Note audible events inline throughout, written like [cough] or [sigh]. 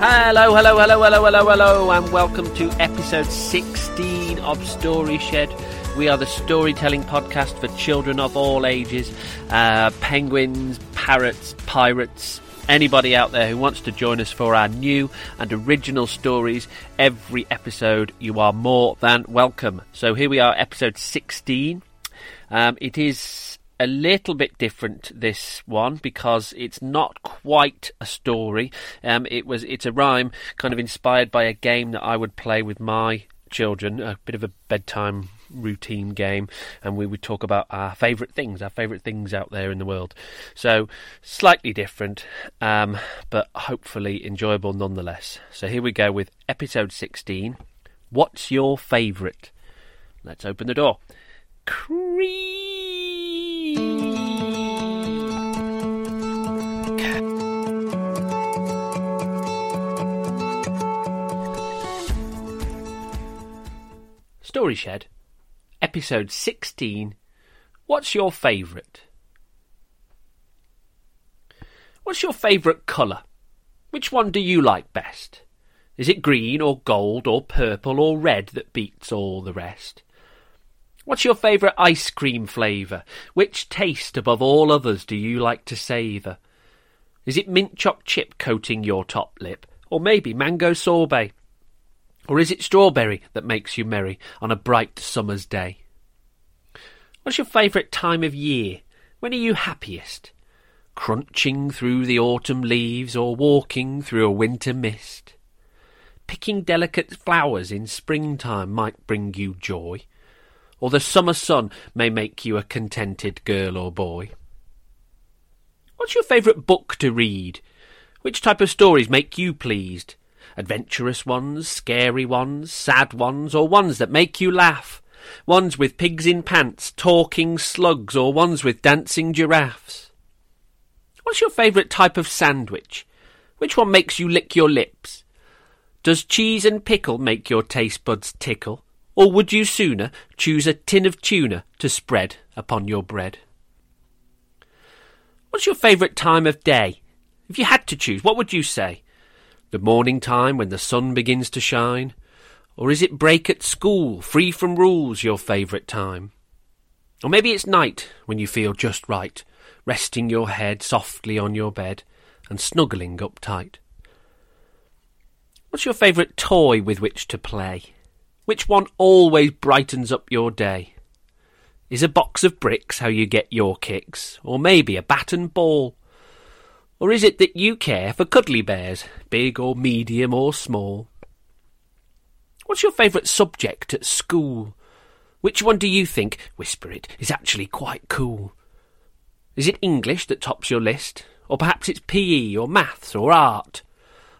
Hello, hello, hello, hello, hello, hello, and welcome to episode 16 of Story Shed. We are the storytelling podcast for children of all ages uh, penguins, parrots, pirates, anybody out there who wants to join us for our new and original stories every episode. You are more than welcome. So here we are, episode 16. Um, it is a little bit different this one because it's not quite a story. Um, it was it's a rhyme kind of inspired by a game that I would play with my children, a bit of a bedtime routine game, and we would talk about our favourite things, our favourite things out there in the world. So slightly different, um, but hopefully enjoyable nonetheless. So here we go with episode sixteen. What's your favourite? Let's open the door. Creep. Story Shed, episode 16. What's your favourite? What's your favourite colour? Which one do you like best? Is it green or gold or purple or red that beats all the rest? What's your favourite ice cream flavour? Which taste above all others do you like to savour? Is it mint choc chip coating your top lip? Or maybe mango sorbet? Or is it strawberry that makes you merry on a bright summer's day? What's your favourite time of year? When are you happiest? Crunching through the autumn leaves or walking through a winter mist? Picking delicate flowers in springtime might bring you joy, or the summer sun may make you a contented girl or boy. What's your favourite book to read? Which type of stories make you pleased? Adventurous ones, scary ones, sad ones, or ones that make you laugh, ones with pigs in pants, talking slugs, or ones with dancing giraffes. What's your favourite type of sandwich? Which one makes you lick your lips? Does cheese and pickle make your taste buds tickle? Or would you sooner choose a tin of tuna to spread upon your bread? What's your favourite time of day? If you had to choose, what would you say? The morning time when the sun begins to shine? Or is it break at school, free from rules, your favourite time? Or maybe it's night when you feel just right, resting your head softly on your bed and snuggling up tight. What's your favourite toy with which to play? Which one always brightens up your day? Is a box of bricks how you get your kicks? Or maybe a bat and ball? Or is it that you care for cuddly bears, big or medium or small? What's your favourite subject at school? Which one do you think, whisper it, is actually quite cool? Is it English that tops your list? Or perhaps it's PE or maths or art?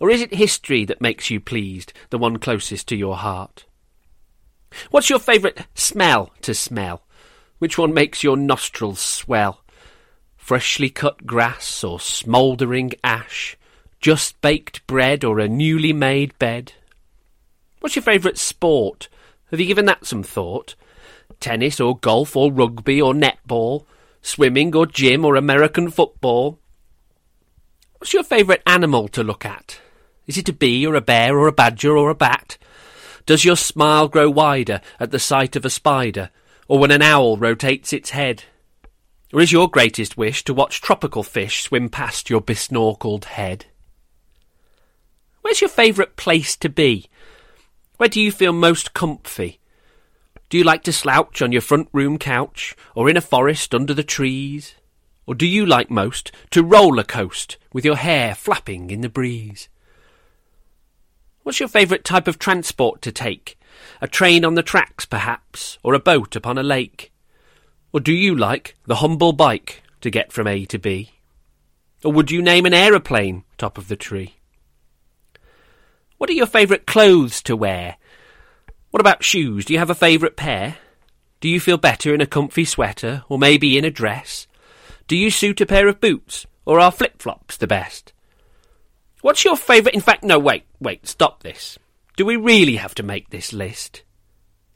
Or is it history that makes you pleased, the one closest to your heart? What's your favourite smell to smell? Which one makes your nostrils swell? Freshly cut grass or smouldering ash, just baked bread or a newly made bed? What's your favourite sport? Have you given that some thought? Tennis or golf or rugby or netball? Swimming or gym or American football? What's your favourite animal to look at? Is it a bee or a bear or a badger or a bat? Does your smile grow wider at the sight of a spider, or when an owl rotates its head? Or is your greatest wish to watch tropical fish swim past your besnorkeled head? Where's your favourite place to be? Where do you feel most comfy? Do you like to slouch on your front room couch, or in a forest under the trees? Or do you like most to roller coast with your hair flapping in the breeze? What's your favourite type of transport to take? A train on the tracks, perhaps, or a boat upon a lake? Or do you like the humble bike to get from A to B? Or would you name an aeroplane top of the tree? What are your favourite clothes to wear? What about shoes? Do you have a favourite pair? Do you feel better in a comfy sweater, or maybe in a dress? Do you suit a pair of boots, or are flip flops the best? What's your favourite? In fact, no, wait, wait, stop this. Do we really have to make this list?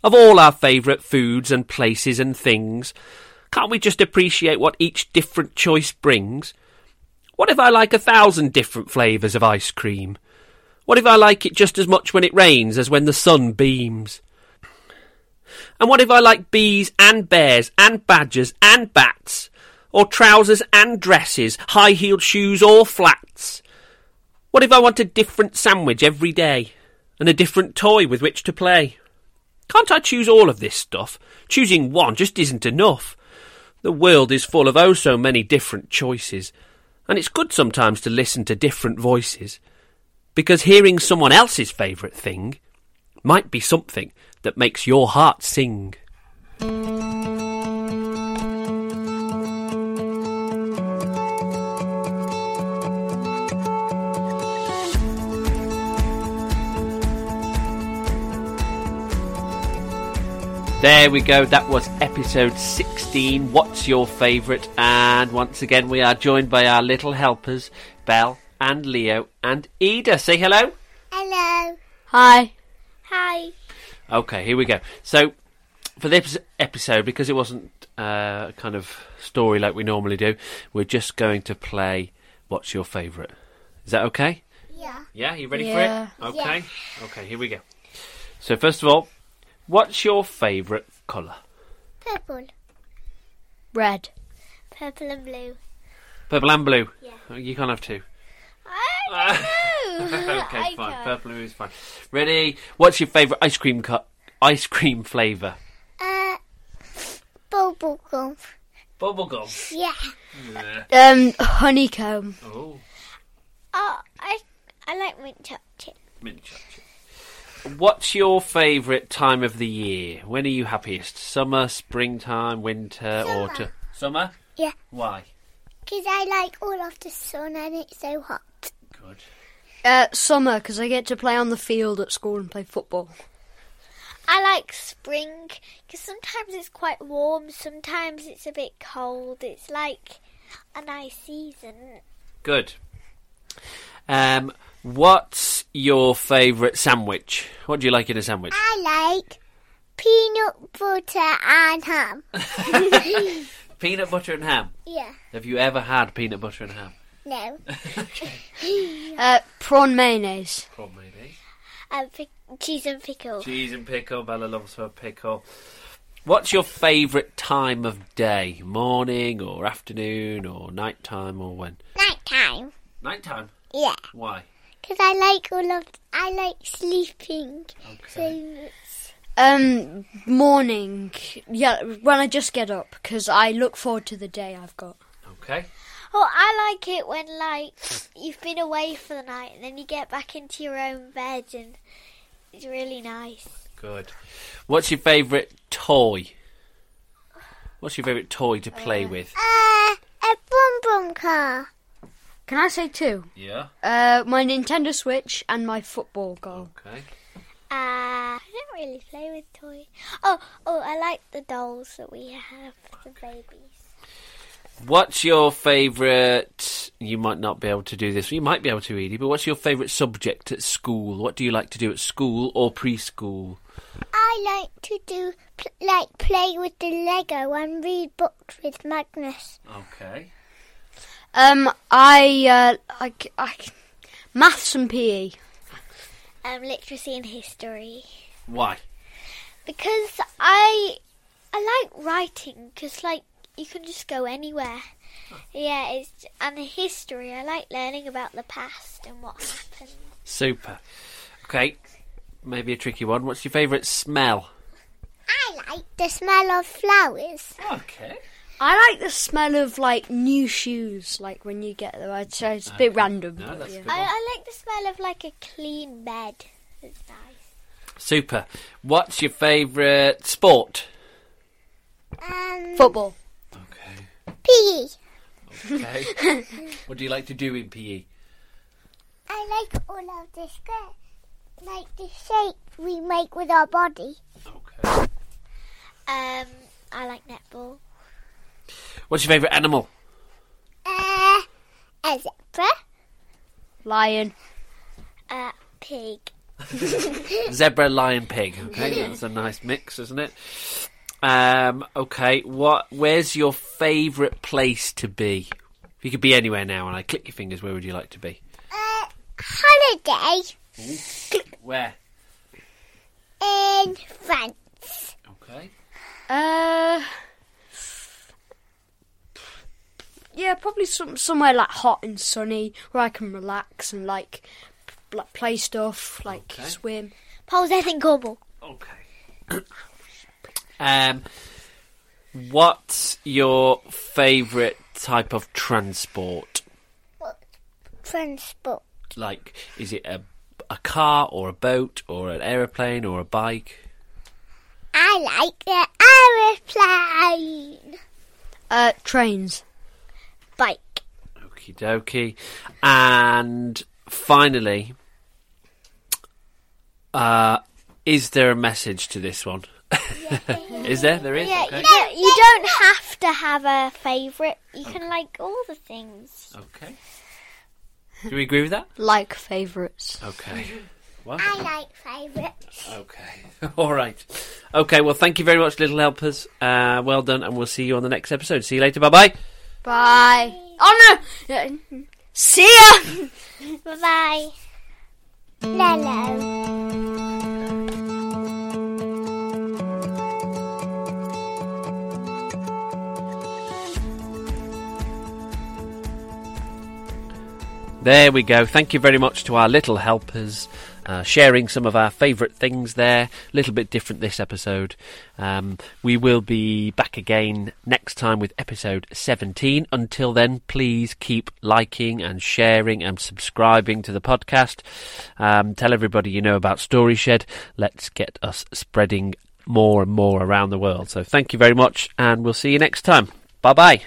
Of all our favourite foods and places and things. Can't we just appreciate what each different choice brings? What if I like a thousand different flavours of ice cream? What if I like it just as much when it rains as when the sun beams? And what if I like bees and bears and badgers and bats? Or trousers and dresses, high heeled shoes or flats? What if I want a different sandwich every day? And a different toy with which to play? Can't I choose all of this stuff? Choosing one just isn't enough. The world is full of oh so many different choices, and it's good sometimes to listen to different voices, because hearing someone else's favourite thing might be something that makes your heart sing. There we go. That was episode 16. What's your favourite? And once again, we are joined by our little helpers, Belle and Leo and Ida. Say hello. Hello. Hi. Hi. Okay, here we go. So, for this episode, because it wasn't uh, a kind of story like we normally do, we're just going to play What's Your Favourite? Is that okay? Yeah. Yeah, you ready Yeah. for it? Okay. Okay, here we go. So, first of all, what's your favourite colour? Purple. Red. Purple and blue. Purple and blue. Yeah. Oh, You can't have two. I don't [laughs] know. [laughs] okay, I fine. can't. Purple and blue is fine. Ready? What's your favourite ice cream cut? Ice cream flavour? Uh, bubble gum. Bubblegum. Yeah. Um, honeycomb. Oh, Oh, I I like mint chocolate. mint chocolate. What's your favourite time of the year? When are you happiest? Summer, springtime, winter, Summer. autumn? Summer? Yeah. Why? Because I like all of the sun and it's so hot. Good. Uh, summer, because I get to play on the field at school and play football. I like spring because sometimes it's quite warm, sometimes it's a bit cold. It's like a nice season. Good. Um, what's your favourite sandwich? What do you like in a sandwich? I like peanut butter and ham. [laughs] Peanut butter and ham. yeah. Have you ever had peanut butter and ham? No. [laughs] Uh, prawn mayonnaise. Prawn maybe. Um, pic- cheese and pickle. Cheese and pickle. Bella loves her pickle. What's your favourite time of day? Morning or afternoon or night time or when? Night time. Night time. Yeah. Why? Because I like all of. I like sleeping. Okay. So Um, morning. Yeah, when I just get up, because I look forward to the day I've got. Okay. Oh, I like it when like you've been away for the night and then you get back into your own bed and it's really nice. Good. What's your favourite toy? What's your favourite toy to play with? Uh, a bum bum car. Can I say two? Yeah. Uh, my Nintendo Switch and my football goal. Okay. Uh, I don't really play with toys. Oh, oh, I like the dolls that we have, the babies. What's your favourite? You might not be able to do this. You might be able to, Edie. But what's your favourite subject at school? What do you like to do at school or preschool? I like to do like play with the Lego and read books with Magnus. Okay. Um, I, uh, I, I, maths and PE. Um, literacy and history. Why? Because I I like writing because like you can just go anywhere. Yeah, it's and the history. I like learning about the past and what happened. Super. Okay. Maybe a tricky one. What's your favourite smell? I like the smell of flowers. Okay. I like the smell of like new shoes, like when you get them. I'd say it's a bit random. No, but that's yeah. good. I, I like the smell of like a clean bed. It's nice. Super. What's your favourite sport? Um, Football. Okay. PE. Okay. [laughs] what do you like to do in PE? I like all of the skirt, like the shape we make with our body. Okay. Um, I like netball. What's your favourite animal? Uh, a zebra, Lion. a pig. [laughs] [laughs] Zebra, lion, pig. Okay, that's a nice mix, isn't it? Um, okay, what? Where's your favourite place to be? If you could be anywhere now, and I click your fingers, where would you like to be? Uh, holiday. Where? In France. Okay. Uh, yeah, probably some somewhere like hot and sunny where I can relax and like p- like play stuff, like Okay. swim. Poses in Cornwall. Okay. um, what's your favourite type of transport? Transport. Like, is it a a car or a boat or an aeroplane or a bike? I like the aeroplane. Uh, trains. Bike. Okie dokie. And finally, uh, is there a message to this one? [laughs] is there? There is. Yeah, okay. you, don't, you don't have to have a favourite. You can like all the things. Okay. Do we agree with that? Like favourites. Okay. [laughs] Well, I like favourites. okay. [laughs] All right. Okay. Well, thank you very much, little helpers. Uh, well done, and we'll see you on the next episode. See you later. Bye bye. Bye. Oh no! See ya. Bye bye. There we go. Thank you very much to our little helpers. Uh, sharing some of our favourite things there. A little bit different this episode. Um, we will be back again next time with episode 17. Until then, please keep liking and sharing and subscribing to the podcast. Um, tell everybody you know about Story Shed. Let's get us spreading more and more around the world. So thank you very much, and we'll see you next time. Bye bye.